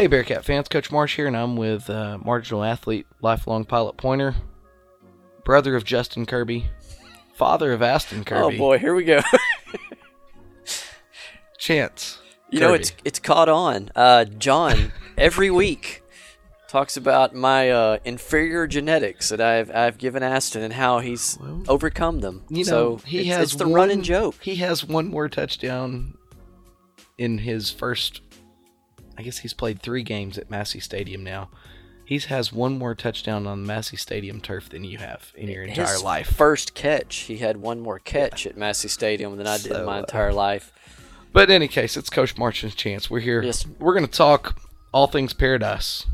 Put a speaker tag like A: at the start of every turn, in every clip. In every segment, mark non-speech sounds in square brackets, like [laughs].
A: Hey, Bearcat fans, Coach Marsh here, and I'm with uh, marginal athlete, lifelong pilot pointer, brother of Justin Kirby, father of Aston Kirby.
B: Oh boy, here we go. [laughs]
A: Chance.
B: you know, it's it's caught on. Uh, John every [laughs] week talks about my uh, inferior genetics that I've I've given Aston and how he's
A: Well,
B: overcome them.
A: You know,
B: so
A: he
B: it's,
A: has
B: it's the
A: one,
B: running joke.
A: He has one more touchdown in his first. I guess he's played three games at Massey Stadium now. He has one more touchdown on Massey Stadium turf than you have in your entire
B: His
A: life.
B: First catch, he had one more catch at Massey Stadium than I did
A: So,
B: in my
A: uh,
B: entire life.
A: But in any case, it's Coach Marsh's chance. We're here.
B: Yes.
A: We're going to talk all things paradise.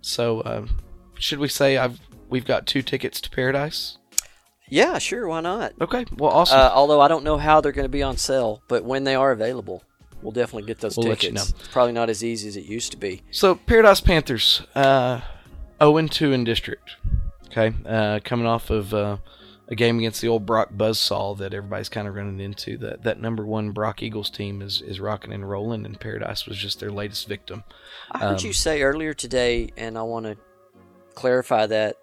A: So, um, should we say I've we've got two tickets to paradise?
B: Yeah, sure, why not?
A: Okay. Well, awesome.
B: Uh, although I don't know how they're going to be on sale, but when they are available, we'll definitely get those
A: We'll
B: tickets.
A: you know.
B: It's probably not as easy as it used to be.
A: So Paradise Panthers, uh, 0 2 in district. Okay, uh, coming off of uh, a game against the old Brock Buzzsaw that everybody's kind of running into. That that number one Brock Eagles team is is rocking and rolling, and Paradise was just their latest victim.
B: I heard
A: Um,
B: you say earlier today, and I want to clarify that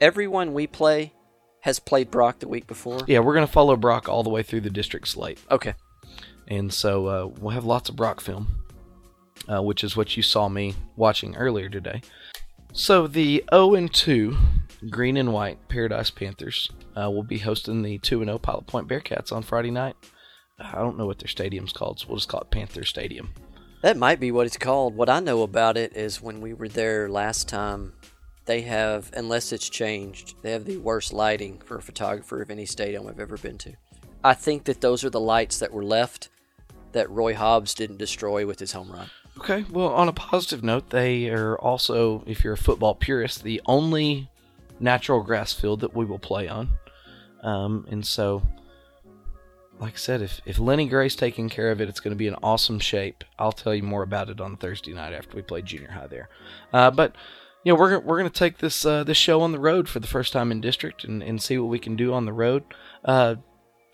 B: everyone we play has played Brock the week before.
A: Yeah, we're gonna follow Brock all the way through the district slate,
B: Okay.
A: And so uh, we'll have lots of Brock film, uh, which is what you saw me watching earlier today. So the 0 2 Green and White Paradise Panthers uh, will be hosting the 2 and 0 Pilot Point Bearcats on Friday night. I don't know what their stadium's called, so we'll just call it Panther Stadium.
B: That might be what it's called. What I know about it is when we were there last time, they have, unless it's changed, they have the worst lighting for a photographer of any stadium I've ever been to. I think that those are the lights that were left that Roy Hobbs didn't destroy with his home run.
A: Okay, well, on a positive note, they are also, if you're a football purist, the only natural grass field that we will play on. Um, and so, like I said, if, if Lenny Gray's taking care of it, it's going to be in awesome shape. I'll tell you more about it on Thursday night after we play junior high there. Uh, but you know, we're we're going to take this uh, this show on the road for the first time in district and, and see what we can do on the road. Uh,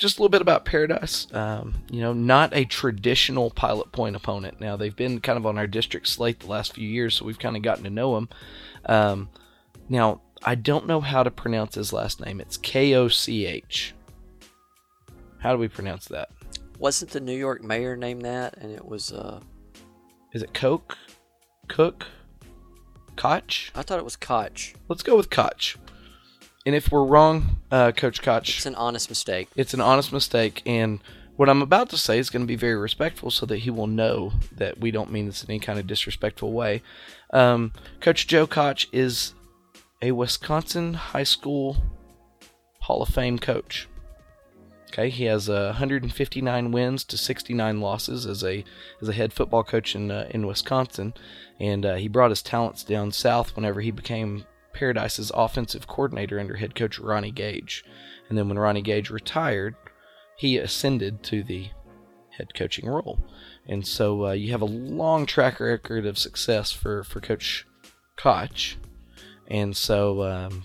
A: just a little bit about Paradise. Um, you know, not a traditional Pilot Point opponent. Now they've been kind of on our district slate the last few years, so we've kind of gotten to know them. Um, now I don't know how to pronounce his last name. It's K O C H. How do we pronounce that?
B: Wasn't the New York mayor named that? And it was, uh,
A: Is it Coke? Cook? Koch?
B: I thought it was Koch.
A: Let's go with Koch. And if we're wrong, uh, Coach Koch,
B: It's an honest mistake.
A: it's an honest mistake. And what I'm about to say is going to be very respectful so that he will know that we don't mean this in any kind of disrespectful way. Um, Coach Joe Koch is a Wisconsin high school Hall of Fame coach. Okay, he has uh, 159 wins to 69 losses as a as a head football coach in uh, in Wisconsin, and uh, he brought his talents down south whenever he became Paradise's offensive coordinator under head coach Ronnie Gage, and then when Ronnie Gage retired, he ascended to the head coaching role, and so uh, you have a long track record of success for for Coach Koch, and so um,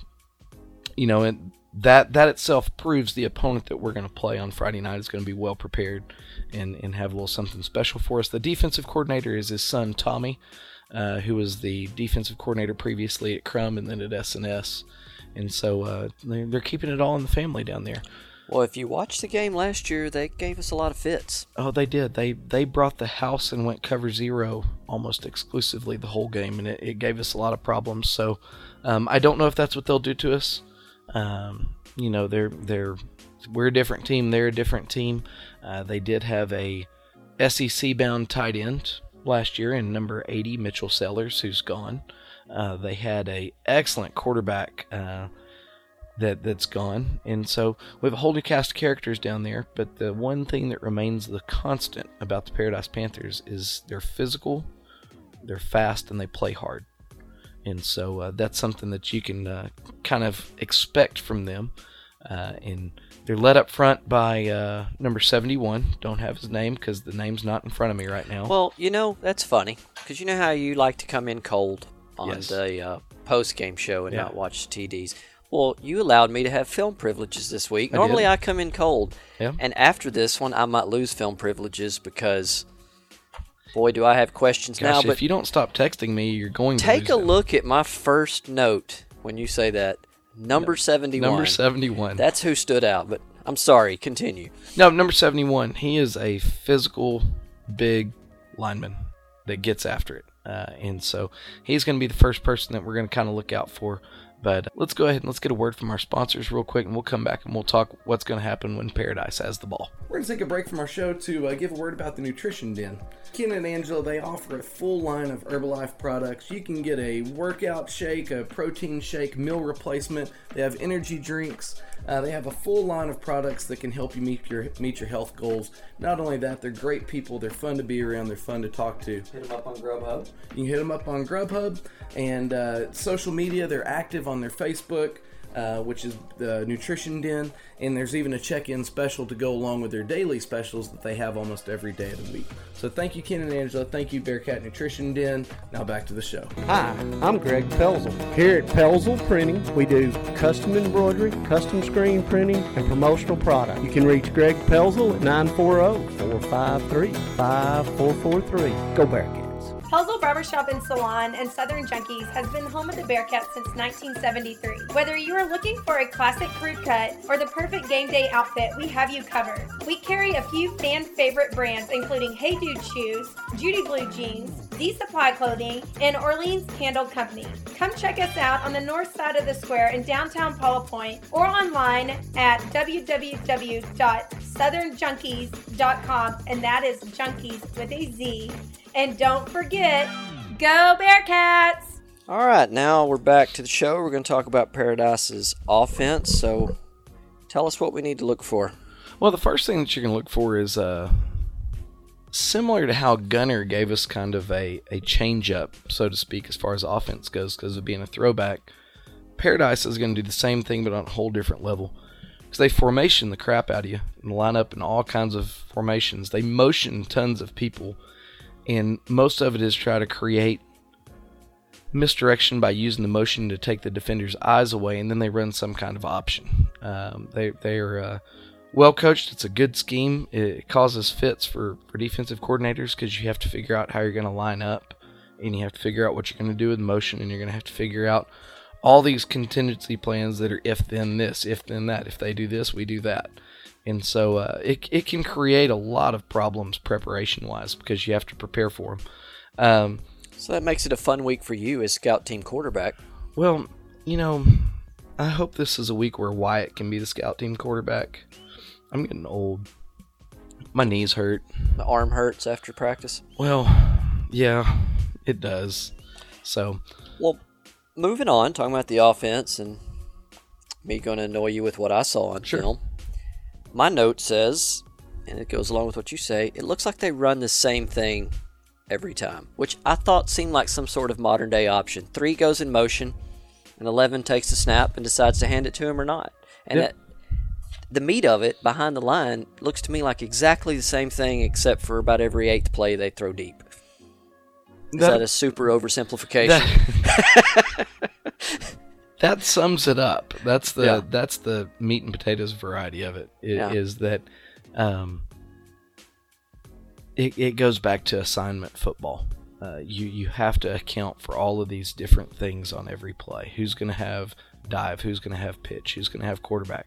A: you know it, that that itself proves the opponent that we're going to play on Friday night is going to be well prepared and and have a little something special for us. The defensive coordinator is his son Tommy, uh, who was the defensive coordinator previously at Krum and then at S&S, and so uh, they're, they're keeping it all in the family down there.
B: Well, if you watched the game last year, they gave us a lot of fits.
A: Oh, they did. They they brought the house and went cover zero almost exclusively the whole game, and it, it gave us a lot of problems. So um, I don't know if that's what they'll do to us. Um, you know, they're they're we're a different team. They're a different team. Uh, they did have a SEC bound tight end last year in number 80, Mitchell Sellers, who's gone. Uh, they had a excellent quarterback. Uh, that that's gone. And so we have a whole new cast of characters down there. But the one thing that remains the constant about the Paradise Panthers is they're physical, they're fast, and they play hard. And so uh, that's something that you can uh, kind of expect from them. Uh, and they're led up front by uh, number 71. Don't have his name because the name's not in front of me right now.
B: Well, you know that's funny because you know how you like to come in cold on
A: Yes.
B: the uh, post game show and
A: Yeah.
B: not watch TDs. Well, you allowed me to have film privileges this week.
A: I
B: Normally,
A: did.
B: I come in cold,
A: Yeah.
B: and after this one, I might lose film privileges because Boy, do I have questions
A: Gosh,
B: now.
A: if you don't stop texting me, you're going to
B: take a
A: them.
B: look at my first note when you say that. Number 71.
A: Number 71.
B: That's who stood out, but I'm sorry. Continue.
A: No, number 71. He is a physical, big lineman that gets after it. Uh, and so he's going to be the first person that we're going to kind of look out for. But let's go ahead and let's get a word from our sponsors real quick, and we'll come back and we'll talk what's going to happen when Paradise has the ball.
C: We're going to take a break from our show to uh, give a word about the Nutrition Den. Ken and Angela, they offer a full line of Herbalife products. You can get a workout shake, a protein shake, meal replacement. They have energy drinks. Uh, they have a full line of products that can help you meet your meet your health goals. Not only that, they're great people. They're fun to be around. They're fun to talk to.
B: Hit them up on Grubhub.
C: You can hit them up on Grubhub and uh, social media. They're active on their Facebook, uh, which is the Nutrition Den, and there's even a check-in special to go along with their daily specials that they have almost every day of the week. So thank you, Ken and Angela. Thank you, Bearcat Nutrition Den. Now back to the show.
D: Hi, I'm Greg Pelzel. Here at Pelzel Printing, we do custom embroidery, custom screen printing, and promotional product. You can reach Greg Pelzel at 940-453-5443. Go Bearcats.
E: Pelzel Barbershop and Salon and Southern Junkies has been home of the Bearcats since 1973. Whether you are looking for a classic crew cut or the perfect game day outfit, we have you covered. We carry a few fan favorite brands including Hey Dude Shoes, Judy Blue Jeans, D Supply Clothing, and Orleans Candle Company. Come check us out on the north side of the square in downtown Pilot Point or online at www.southernjunkies.com and that is junkies with a Z. And don't forget, go Bearcats!
B: All right, now we're back to the show. We're going to talk about Paradise's offense. So tell us what we need to look for.
A: Well, the first thing that you can look for is uh, similar to how Gunter gave us kind of a, a change up, so to speak, as far as offense goes, because of being a throwback. Paradise is going to do the same thing, but on a whole different level. Because they formation the crap out of you and line up in all kinds of formations. They motion tons of people, and most of it is try to create misdirection by using the motion to take the defender's eyes away, and then they run some kind of option. Um, they they are uh, well coached. It's a good scheme. It causes fits for, for defensive coordinators because you have to figure out how you're going to line up, and you have to figure out what you're going to do with motion, and you're going to have to figure out all these contingency plans that are if then this, if then that. If they do this, we do that. And so uh, it, it can create a lot of problems preparation wise because you have to prepare for them. Um,
B: So that makes it a fun week for you as scout team quarterback.
A: well, you know, I hope this is a week where Wyatt can be the scout team quarterback. I'm getting old. My knees hurt.
B: The arm hurts after practice.
A: Well, yeah, it does. So,
B: Well, moving on, talking about the offense and me going to annoy you with what I saw on
A: Sure.
B: film. My note says, and it goes along with what you say, it looks like they run the same thing every time, which I thought seemed like some sort of modern day option. Three goes in motion, and 11 takes the snap and decides to hand it to him or not. And
A: Yep.
B: that, the meat of it behind the line looks to me like exactly the same thing, except for about every eighth play they throw deep. Is that, a super oversimplification?
A: that, [laughs] that sums it up. That's the
B: Yeah.
A: that's the meat and potatoes variety of it. It
B: Yeah.
A: is that um, it, it goes back to assignment football. Uh, you you have to account for all of these different things on every play. Who's going to have dive? Who's going to have pitch? Who's going to have quarterback?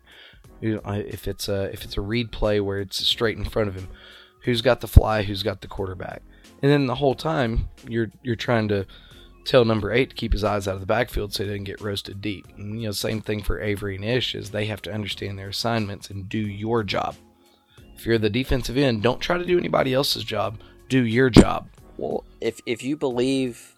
A: If it's a if it's a read play where it's straight in front of him, who's got the fly? Who's got the quarterback? And then the whole time you're you're trying to tell number eight to keep his eyes out of the backfield so he doesn't get roasted deep. And you know, same thing for Avery and Ish is they have to understand their assignments and do your job. If you're the defensive end, don't try to do anybody else's job. Do your job.
B: Well, if if you believe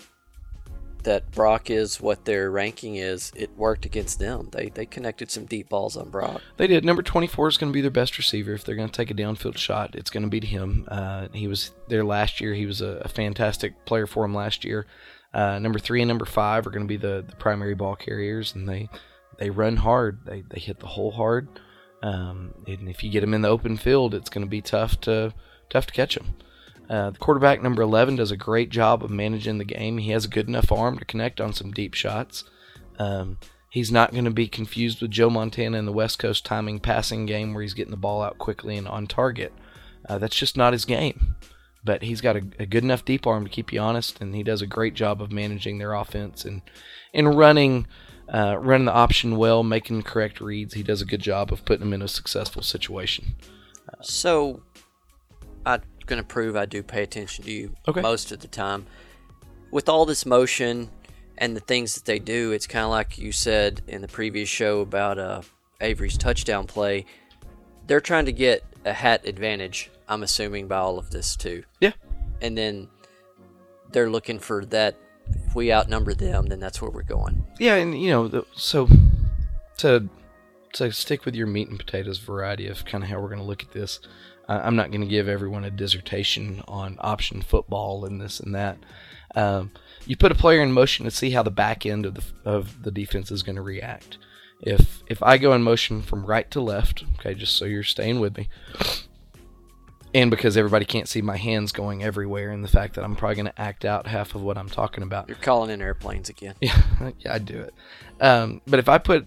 B: that Brock is what their ranking is, it worked against them. They they connected some deep balls on Brock.
A: They did. Number 24 is going to be their best receiver. If they're going to take a downfield shot, it's going to be to him. Uh, he was there last year. He was a, a fantastic player for him last year. Uh, number three and number five are going to be the, the primary ball carriers, and they they run hard. They they hit the hole hard. Um, and if you get them in the open field, it's going to be tough to tough to catch them. Uh, the quarterback number 11 does a great job of managing the game. He has a good enough arm to connect on some deep shots. Um, he's not going to be confused with Joe Montana in the West Coast timing passing game where he's getting the ball out quickly and on target. Uh, that's just not his game. but he's got a, a, good enough deep arm to keep you honest, and he does a great job of managing their offense and and running uh, running the option well, making correct reads. He does a good job of putting them in a successful situation.
B: So, I'm going to prove I do pay attention to you okay. most of the time. With all this motion and the things that they do, it's kind of like you said in the previous show about uh, Avery's touchdown play. They're trying to get a hat advantage. I'm assuming by all of this too.
A: Yeah.
B: And then they're looking for that. If we outnumber them, then that's where we're going.
A: Yeah, and you know, so to to stick with your meat and potatoes variety of kind of how we're going to look at this. Uh, I'm not going to give everyone a dissertation on option football and this and that. Um, you put a player in motion to see how the back end of the of the defense is going to react. If if I go in motion from right to left, okay, just so you're staying with me, and because everybody can't see my hands going everywhere, and the fact that I'm probably going to act out half of what I'm talking about.
B: You're calling in airplanes again.
A: Yeah, [laughs] yeah, I do it. Um, but if I put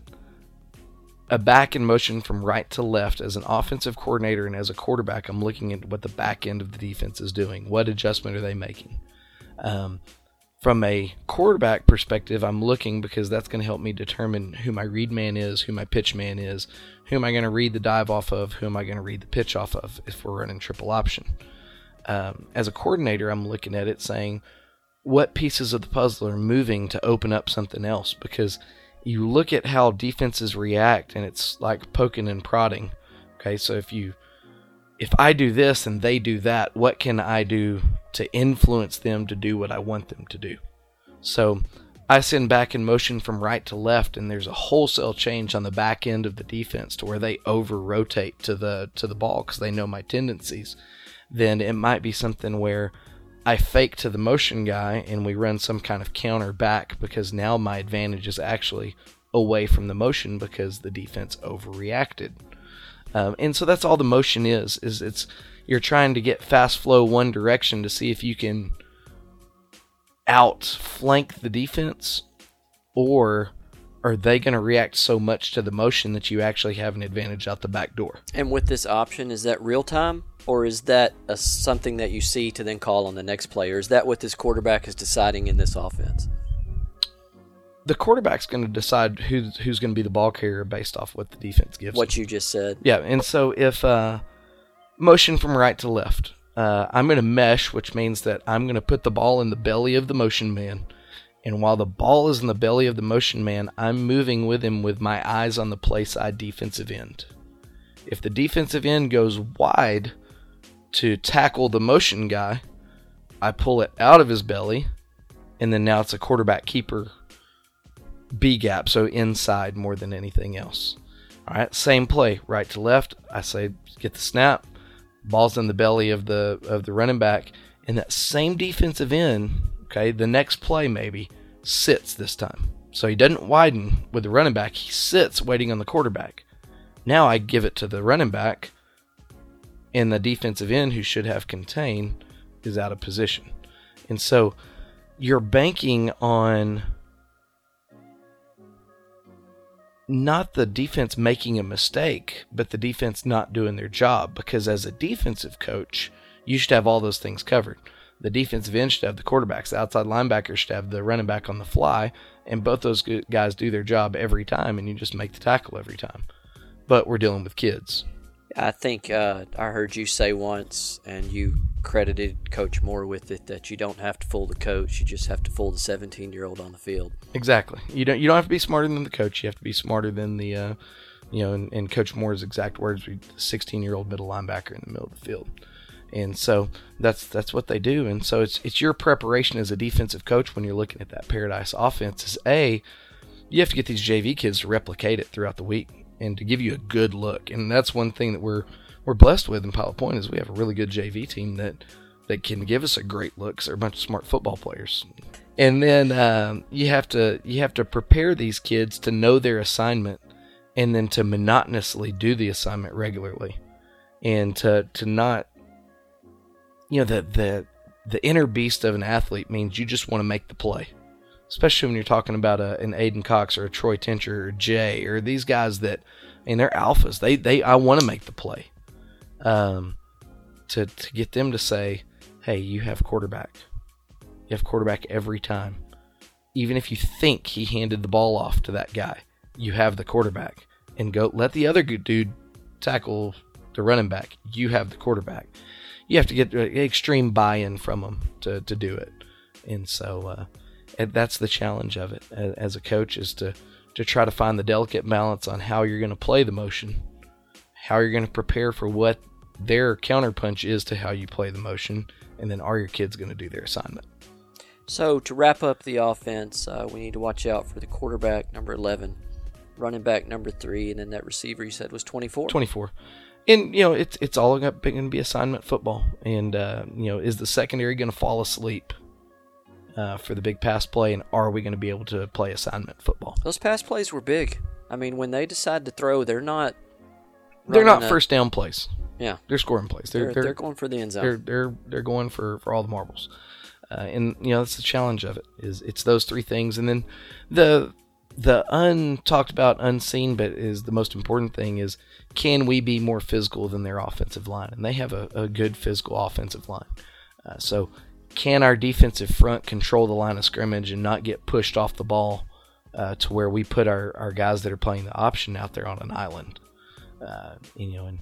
A: a back in motion from right to left as an offensive coordinator and as a quarterback, I'm looking at what the back end of the defense is doing. What adjustment are they making? Um, from a quarterback perspective, I'm looking because that's going to help me determine who my read man is, who my pitch man is, who am I going to read the dive off of, who am I going to read the pitch off of if we're running triple option. Um, as a coordinator, I'm looking at it saying, what pieces of the puzzle are moving to open up something else? Because you look at how defenses react and it's like poking and prodding. Okay, so if you if I do this and they do that, what can I do to influence them to do what I want them to do? So I send back in motion from right to left and there's a wholesale change on the back end of the defense to where they over rotate to the to the ball cuz they know my tendencies. Then it might be something where I fake to the motion guy and we run some kind of counter back because now my advantage is actually away from the motion because the defense overreacted. Um, and so that's all the motion is is it's you're trying to get fast flow one direction to see if you can outflank the defense or are they going to react so much to the motion that you actually have an advantage out the back door?
B: And with this option, is that real time? Or is that a, something that you see to then call on the next player? Is that what this quarterback is deciding in this offense?
A: The quarterback's going to decide who's who's going to be the ball carrier based off what the defense gives.
B: What
A: them.
B: you just said.
A: Yeah, and so if uh, motion from right to left, uh, I'm going to mesh, which means that I'm going to put the ball in the belly of the motion man and while the ball is in the belly of the motion man, I'm moving with him with my eyes on the play side defensive end. If the defensive end goes wide to tackle the motion guy, I pull it out of his belly, and then now it's a quarterback keeper B gap, so inside more than anything else. All right, same play, right to left. I say get the snap, ball's in the belly of the of the running back, and that same defensive end Okay, the next play maybe sits this time. So he doesn't widen with the running back, he sits waiting on the quarterback. Now I give it to the running back, and the defensive end who should have contain is out of position. And so you're banking on not the defense making a mistake, but the defense not doing their job. Because as a defensive coach, you should have all those things covered the defensive end should have the quarterbacks, the outside linebackers should have the running back on the fly, and both those guys do their job every time, and you just make the tackle every time. But we're dealing with kids.
B: I think uh, I heard you say once, and you credited Coach Moore with it, that you don't have to fool the coach; you just have to fool the 17-year-old on the field.
A: Exactly. You don't. You don't have to be smarter than the coach. You have to be smarter than the, uh, you know, in, in Coach Moore's exact words, the 16-year-old middle linebacker in the middle of the field and so that's that's what they do. And so it's it's your preparation as a defensive coach when you're looking at that Paradise offense. Is a you have to get these JV kids to replicate it throughout the week and to give you a good look. And that's one thing that we're we're blessed with in Pilot Point is we have a really good JV team that that can give us a great look. Cause they're a bunch of smart football players. And then um, you have to you have to prepare these kids to know their assignment and then to monotonously do the assignment regularly and to to not you know the the the inner beast of an athlete means you just want to make the play, especially when you're talking about a, an Aiden Cox or a Troy Tincher or Jay or these guys that, I mean, they're alphas. They they I want to make the play, um, to to get them to say, hey, you have quarterback. You have quarterback every time. Even if you think he handed the ball off to that guy, you have the quarterback. And go let the other good dude tackle the running back. You have the quarterback. You have to get extreme buy-in from them to, to do it. And so uh, and that's the challenge of it as a coach is to to try to find the delicate balance on how you're going to play the motion, how you're going to prepare for what their counterpunch is to how you play the motion, and then are your kids going to do their assignment?
B: So to wrap up the offense, uh, we need to watch out for the quarterback number eleven, running back number three, and then that receiver you said was twenty four.
A: Twenty four. And you know it's it's all going to be assignment football, and uh, you know is the secondary going to fall asleep uh, for the big pass play, and are we going to be able to play assignment football?
B: Those pass plays were big. I mean, when they decide to throw, they're not.
A: They're not first down plays.
B: Yeah,
A: they're scoring plays.
B: They're, they're, they're going for the end zone.
A: They're they're they're going for for all the marbles, uh, and you know that's the challenge of it. Is it's those three things, and then the the untalked about, unseen, but is the most important thing is can we be more physical than their offensive line? And they have a, a good physical offensive line. Uh, so can our defensive front control the line of scrimmage and not get pushed off the ball uh, to where we put our, our guys that are playing the option out there on an island? Uh, you know, and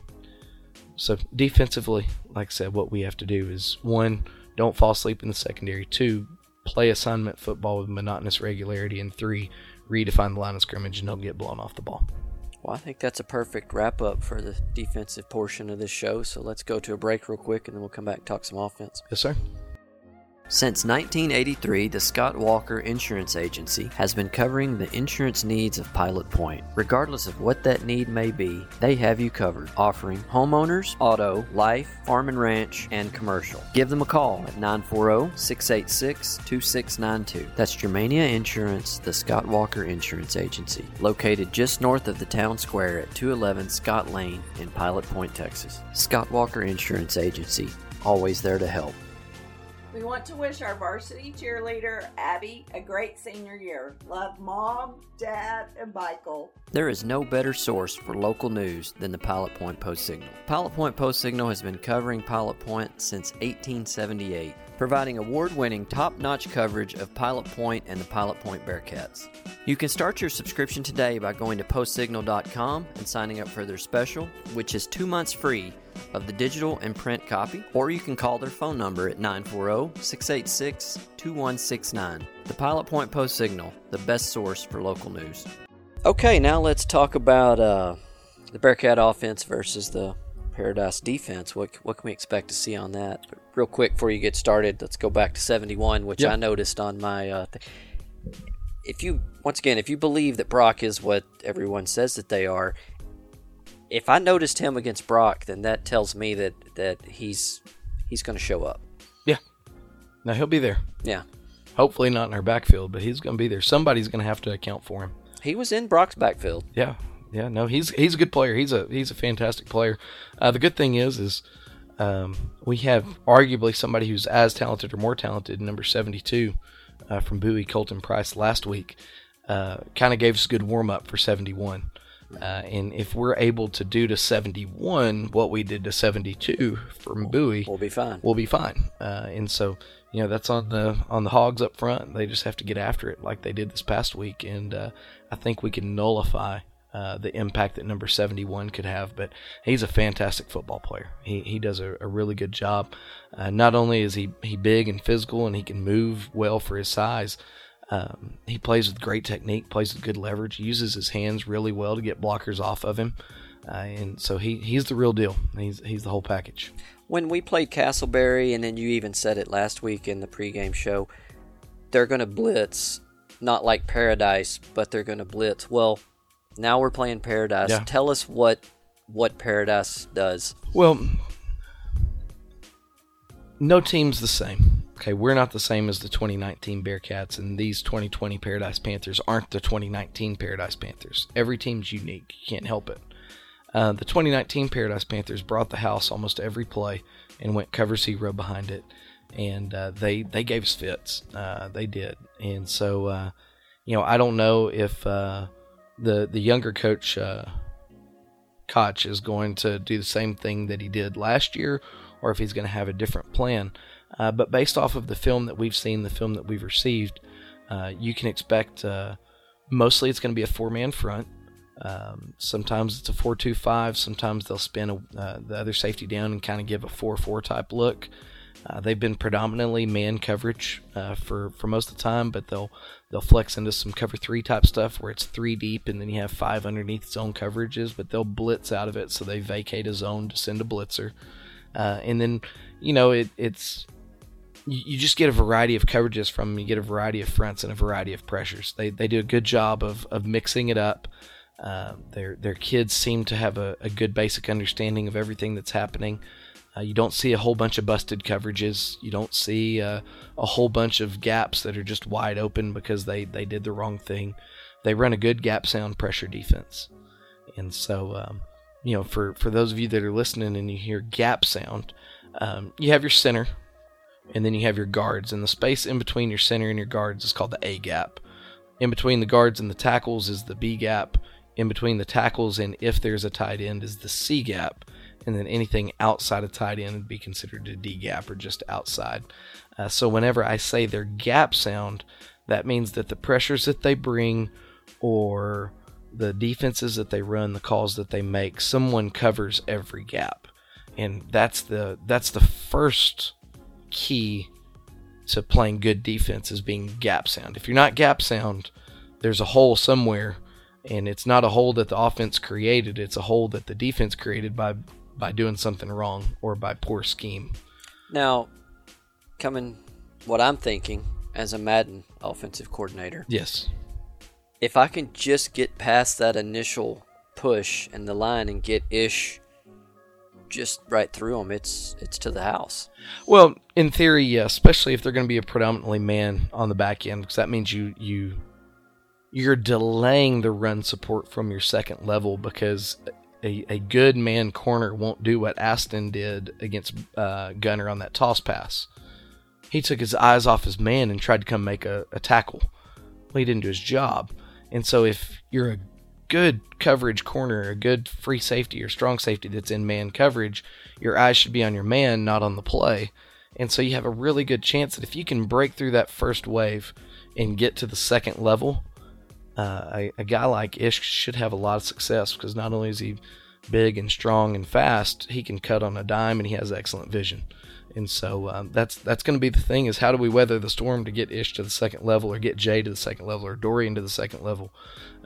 A: so defensively, like I said, what we have to do is one, don't fall asleep in the secondary. Two, play assignment football with monotonous regularity. And three, redefine the line of scrimmage and don't get blown off the ball.
B: Well, I think that's a perfect wrap up for the defensive portion of this show. So let's go to a break real quick and then we'll come back and talk some offense.
A: Yes, sir.
B: Since 1983, the Scott Walker Insurance Agency has been covering the insurance needs of Pilot Point. Regardless of what that need may be, they have you covered, offering homeowners, auto, life, farm and ranch, and commercial. Give them a call at 940 686 2692. That's Germania Insurance, the Scott Walker Insurance Agency, located just north of the town square at 211 Scott Lane in Pilot Point, Texas. Scott Walker Insurance Agency, always there to help.
F: We want to wish our varsity cheerleader, Abby, a great senior year. Love mom, dad, and Michael.
B: There is no better source for local news than the Pilot Point Post Signal. Pilot Point Post Signal has been covering Pilot Point since 1878, providing award winning top notch coverage of Pilot Point and the Pilot Point Bearcats. You can start your subscription today by going to postsignal.com and signing up for their special, which is two months free of the digital and print copy, or you can call their phone number at 940 686 2169. The Pilot Point Post Signal, the best source for local news. Okay, now let's talk about uh, the Bearcat offense versus the Paradise defense. What, what can we expect to see on that? But real quick before you get started, let's go back to 71, which yep. I noticed on my. Uh, th- if you once again, if you believe that Brock is what everyone says that they are, if I noticed him against Brock, then that tells me that that he's he's going to show up.
A: Yeah. Now he'll be there.
B: Yeah.
A: Hopefully not in our backfield, but he's going to be there. Somebody's going to have to account for him.
B: He was in Brock's backfield.
A: Yeah. Yeah. No, he's he's a good player. He's a he's a fantastic player. Uh, the good thing is is um, we have arguably somebody who's as talented or more talented, number seventy two uh, from Bowie, Colton Price last week. Uh, kind of gave us a good warm up for seventy one. Uh, and if we're able to do to 71 what we did to 72 from Bowie,
B: we'll be fine.
A: We'll be fine. Uh, and so, you know, that's on the on the Hogs up front. They just have to get after it like they did this past week, and uh, I think we can nullify uh, the impact that number 71 could have. But he's a fantastic football player. He, he does a, a really good job. Uh, not only is he, he big and physical and he can move well for his size, um, he plays with great technique, plays with good leverage, uses his hands really well to get blockers off of him. Uh, and so he, he's the real deal. He's, he's the whole package.
B: When we played Castleberry, and then you even said it last week in the pregame show, they're going to blitz, not like Paradise, but they're going to blitz. Well, now we're playing Paradise. Yeah. Tell us what what Paradise does.
A: Well, no team's the same okay, we're not the same as the 2019 Bearcats, and these 2020 Paradise Panthers aren't the 2019 Paradise Panthers. Every team's unique. You can't help it. Uh, the 2019 Paradise Panthers brought the house almost every play and went cover zero behind it, and uh, they they gave us fits. Uh, they did, and so uh, you know I don't know if uh, the the younger coach uh, Koch is going to do the same thing that he did last year, or if he's going to have a different plan. Uh, but based off of the film that we've seen, the film that we've received, uh, you can expect uh, mostly it's going to be a four man front. Um, sometimes it's a four-two-five. Sometimes they'll spin a, uh, the other safety down and kind of give a four-four type look. Uh, they've been predominantly man coverage uh, for for most of the time, but they'll they'll flex into some cover three type stuff where it's three deep and then you have five underneath zone coverages. But they'll blitz out of it, so they vacate a zone to send a blitzer, and then you know it, it's you, just get a variety of coverages from them. You get a variety of fronts and a variety of pressures. They they do a good job of of mixing it up. Uh, their their kids seem to have a, a good basic understanding of everything that's happening. Uh, you don't see a whole bunch of busted coverages. You don't see uh, a whole bunch of gaps that are just wide open because they, they did the wrong thing. They run a good gap sound pressure defense. And so, um, you know, for, for those of you that are listening and you hear gap sound, um, you have your center and then you have your guards. And the space in between your center and your guards is called the A gap. In between the guards and the tackles is the B gap. In between the tackles and if there's a tight end is the C gap and then anything outside of tight end would be considered a D gap or just outside. Uh, so whenever I say their gap sound, that means that the pressures that they bring or the defenses that they run, the calls that they make, someone covers every gap. And that's the that's the first key to playing good defense is being gap sound. If you're not gap sound, there's a hole somewhere and it's not a hole that the offense created, it's a hole that the defense created by by doing something wrong or by poor scheme.
B: Now, coming, what I'm thinking as a Madden offensive coordinator,
A: Yes.
B: if I can just get past that initial push and the line and get ish just right through them, it's it's to the house.
A: Well, in theory, yeah, especially if they're going to be a predominantly man on the back end, because that means you you you're delaying the run support from your second level because a, a good man corner won't do what Aston did against uh, Gunter on that toss pass. He took his eyes off his man and tried to come make a, a tackle. Well, he didn't do his job. And so if you're a good coverage corner, a good free safety or strong safety that's in man coverage, your eyes should be on your man, not on the play. And so you have a really good chance that if you can break through that first wave and get to the second level, uh, a, a guy like Ish should have a lot of success because not only is he big and strong and fast, he can cut on a dime and he has excellent vision. And so um, that's that's going to be the thing is how do we weather the storm to get Ish to the second level or get Jay to the second level or Dorian to the second level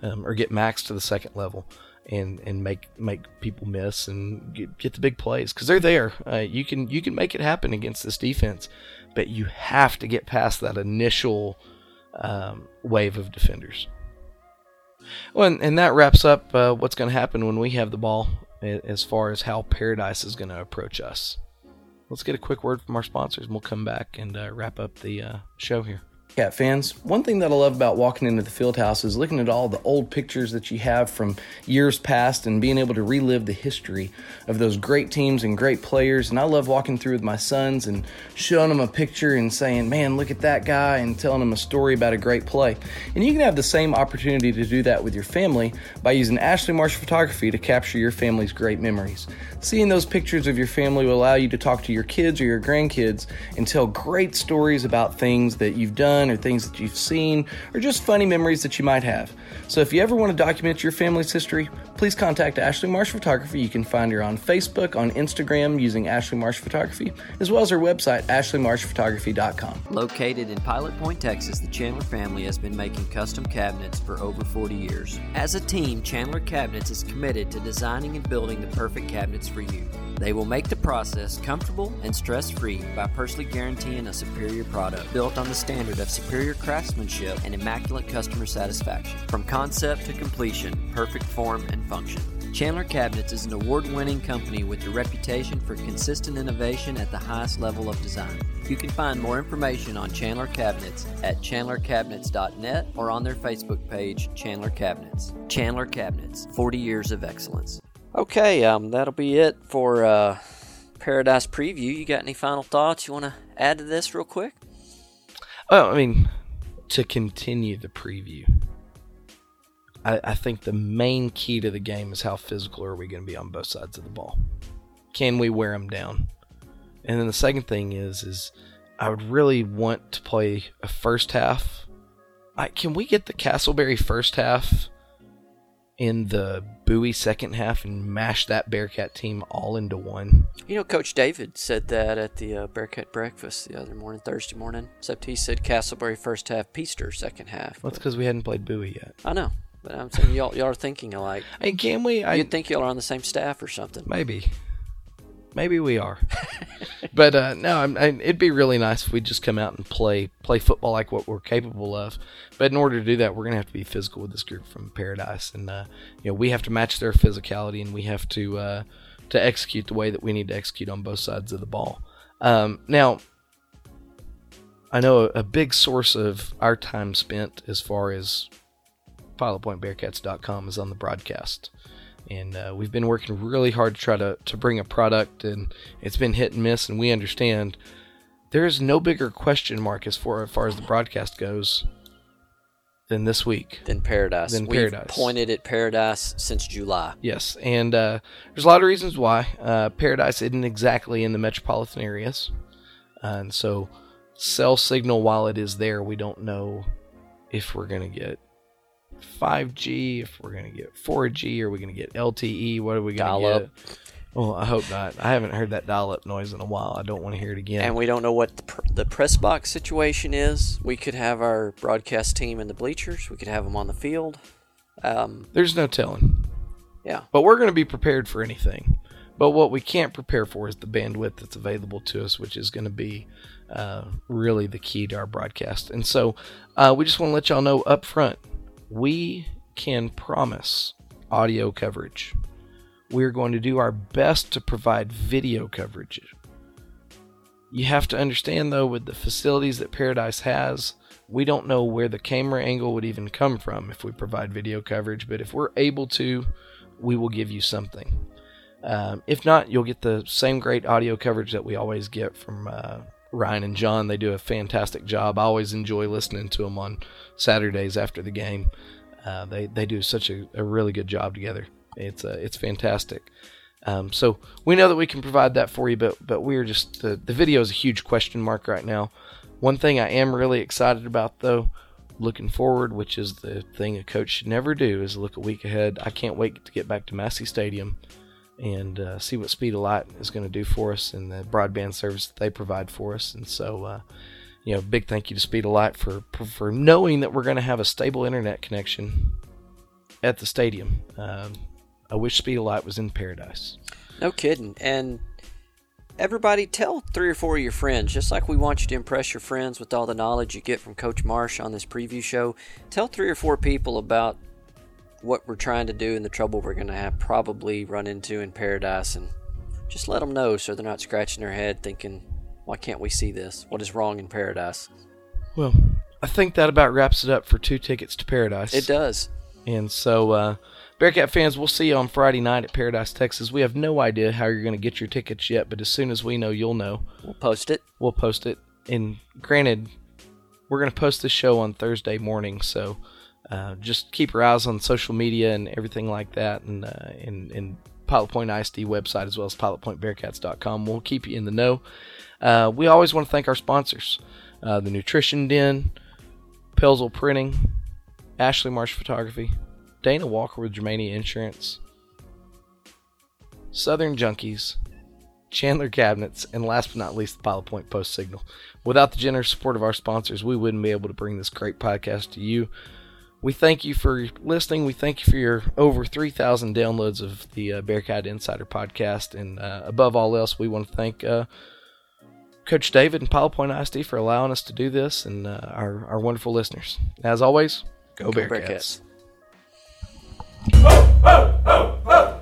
A: um, or get Max to the second level and and make make people miss and get, get the big plays because they're there. Uh, you can you can make it happen against this defense, but you have to get past that initial um, wave of defenders. Well, and, and that wraps up uh, what's going to happen when we have the ball as far as how Paradise is going to approach us. Let's get a quick word from our sponsors, and we'll come back and uh, wrap up the uh, show here.
C: Cat fans, one thing that I love about walking into the field house is looking at all the old pictures that you have from years past and being able to relive the history of those great teams and great players. And I love walking through with my sons and showing them a picture and saying, man, look at that guy, and telling them a story about a great play. And you can have the same opportunity to do that with your family by using Ashley Marsh Photography to capture your family's great memories. Seeing those pictures of your family will allow you to talk to your kids or your grandkids and tell great stories about things that you've done or things that you've seen or just funny memories that you might have. So if you ever want to document your family's history, please contact Ashley Marsh Photography. You can find her on Facebook, on Instagram using Ashley Marsh Photography, as well as her website, ashleymarshphotography.com.
B: Located in Pilot Point, Texas, the Chandler family has been making custom cabinets for over 40 years. As a team, Chandler Cabinets is committed to designing and building the perfect cabinets for you. They will make the process comfortable and stress free by personally guaranteeing a superior product built on the standard of superior craftsmanship and immaculate customer satisfaction. From concept to completion, perfect form and function. Chandler Cabinets is an award winning company with a reputation for consistent innovation at the highest level of design. You can find more information on Chandler Cabinets at chandlercabinets.net or on their Facebook page, Chandler Cabinets. Chandler Cabinets, 40 years of excellence. Okay, um, that'll be it for uh, Paradise Preview. You got any final thoughts you want to add to this real quick?
A: Well, I mean, to continue the preview, I, I think the main key to the game is how physical are we going to be on both sides of the ball? Can we wear them down? And then the second thing is, is I would really want to play a first half. I, can we get the Castleberry first half in the Bowie second half and mash that Bearcat team all into one?
B: You know, Coach David said that at the uh, Bearcat breakfast the other morning, Thursday morning. Except he said Castleberry first half, Peaster second half.
A: Well, that's because we hadn't played Bowie yet.
B: I know, but I'm saying y'all y'all are thinking alike.
A: Hey, can we? I,
B: You'd think y'all are on the same staff or something.
A: Maybe. Maybe we are. [laughs] but uh, no, I'm, I, it'd be really nice if we just come out and play play football like what we're capable of. But in order to do that, we're gonna have to be physical with this group from Paradise, and uh, you know we have to match their physicality, and we have to uh, to execute the way that we need to execute on both sides of the ball. Um, now, I know a, a big source of our time spent as far as PilotPointBearcats.com is on the broadcast and uh, we've been working really hard to try to, to bring a product and it's been hit and miss and we understand there is no bigger question mark as far, as far as the broadcast goes than this week
B: Than Paradise.
A: Then
B: We've
A: Paradise.
B: pointed at Paradise since July.
A: yes and uh, there's a lot of reasons why uh, paradise isn't exactly in the metropolitan areas and so cell signal while it is there we don't know if we're going to get 5G, if we're going to get 4G, are we going to get LTE? What are we going to
B: Dial-up.
A: get? Well, I hope not. I haven't heard that dial up noise in a while. I don't want to hear it again.
B: And we don't know what the, pr- the press box situation is. We could have our broadcast team in the bleachers. We could have them on the field. Um,
A: There's no telling.
B: yeah.
A: But we're going to be prepared for anything. But what we can't prepare for is the bandwidth that's available to us, which is going to be uh, really the key to our broadcast. And so uh, we just want to let y'all know up front we can promise audio coverage. We're going to do our best to provide video coverage. You have to understand, though, with the facilities that Paradise has, we don't know where the camera angle would even come from if we provide video coverage. But if we're able to, we will give you something. Um, if not, you'll get the same great audio coverage that we always get from uh, Ryan and John. They do a fantastic job. I always enjoy listening to them on Saturdays after the game. Uh, they they do such a, a really good job together. It's uh, it's fantastic. Um, so we know that we can provide that for you, but but we're just the the video is a huge question mark right now. One thing I am really excited about though, looking forward, which is the thing a coach should never do, is look a week ahead. I can't wait to get back to Massey Stadium and uh, see what Speed of Light is going to do for us and the broadband service that they provide for us. And so, uh, you know, big thank you to Speed of Light for for knowing that we're going to have a stable internet connection at the stadium. Um, I wish Speed of Light was in paradise.
B: No kidding. And everybody tell three or four of your friends, just like we want you to impress your friends with all the knowledge you get from Coach Marsh on this preview show. Tell three or four people about what we're trying to do and the trouble we're going to have probably run into in paradise and just let them know so they're not scratching their head thinking, why can't we see this? What is wrong in paradise?
A: Well, I think that about wraps it up for two tickets to paradise.
B: It does.
A: And so, uh, Bearcat fans, we'll see you on Friday night at Paradise, Texas. We have no idea how you're going to get your tickets yet, but as soon as we know, you'll know.
B: We'll post it.
A: We'll post it. And granted, we're going to post this show on Thursday morning, so uh, just keep your eyes on social media and everything like that, and uh, and, and Pilot Point ISD website as well as PilotPointBearcats.com. We'll keep you in the know. Uh, we always want to thank our sponsors, uh, the Nutrition Den, Pelzel Printing, Ashley Marsh Photography, Dana Walker with Germania Insurance, Southern Junkies, Chandler Cabinets, and last but not least, the Pilot Point Post Signal. Without the generous support of our sponsors, we wouldn't be able to bring this great podcast to you. We thank you for listening. We thank you for your over 3,000 downloads of the uh, Bearcat Insider podcast. And uh, above all else, we want to thank uh, Coach David and Pilot Point ISD for allowing us to do this and uh, our, our wonderful listeners. As always, go,
B: Go
A: Bearcats.
B: Bearcats.